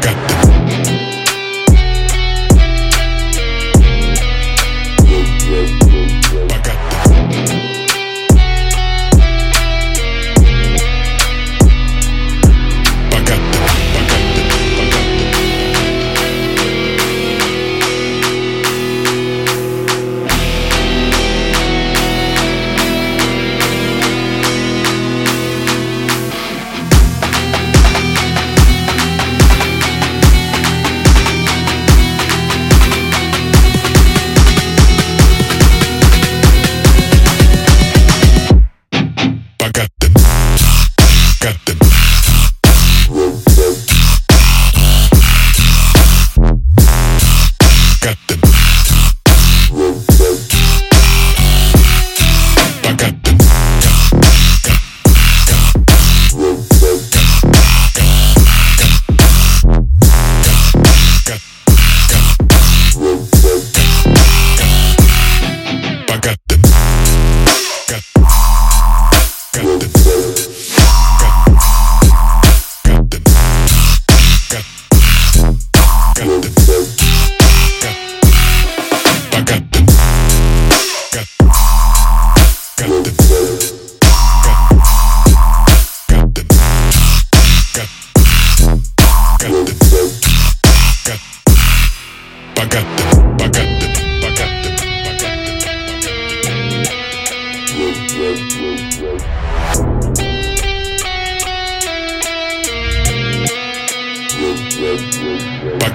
got the Пока ты Пока ты Got the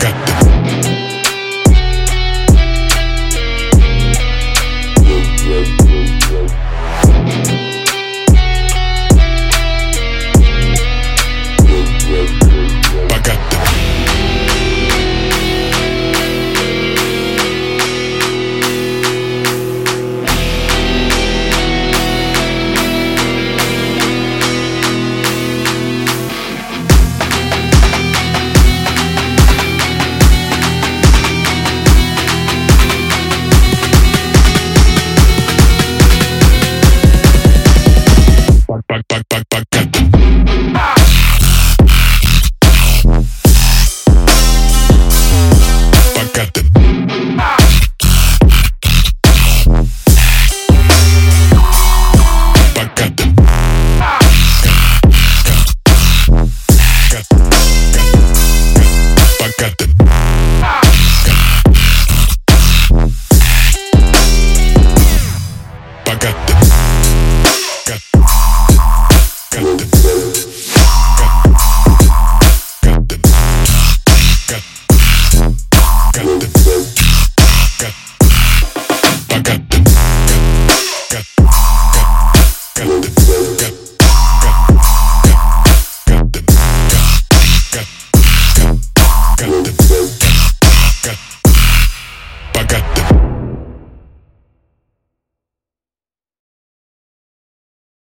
that. I got the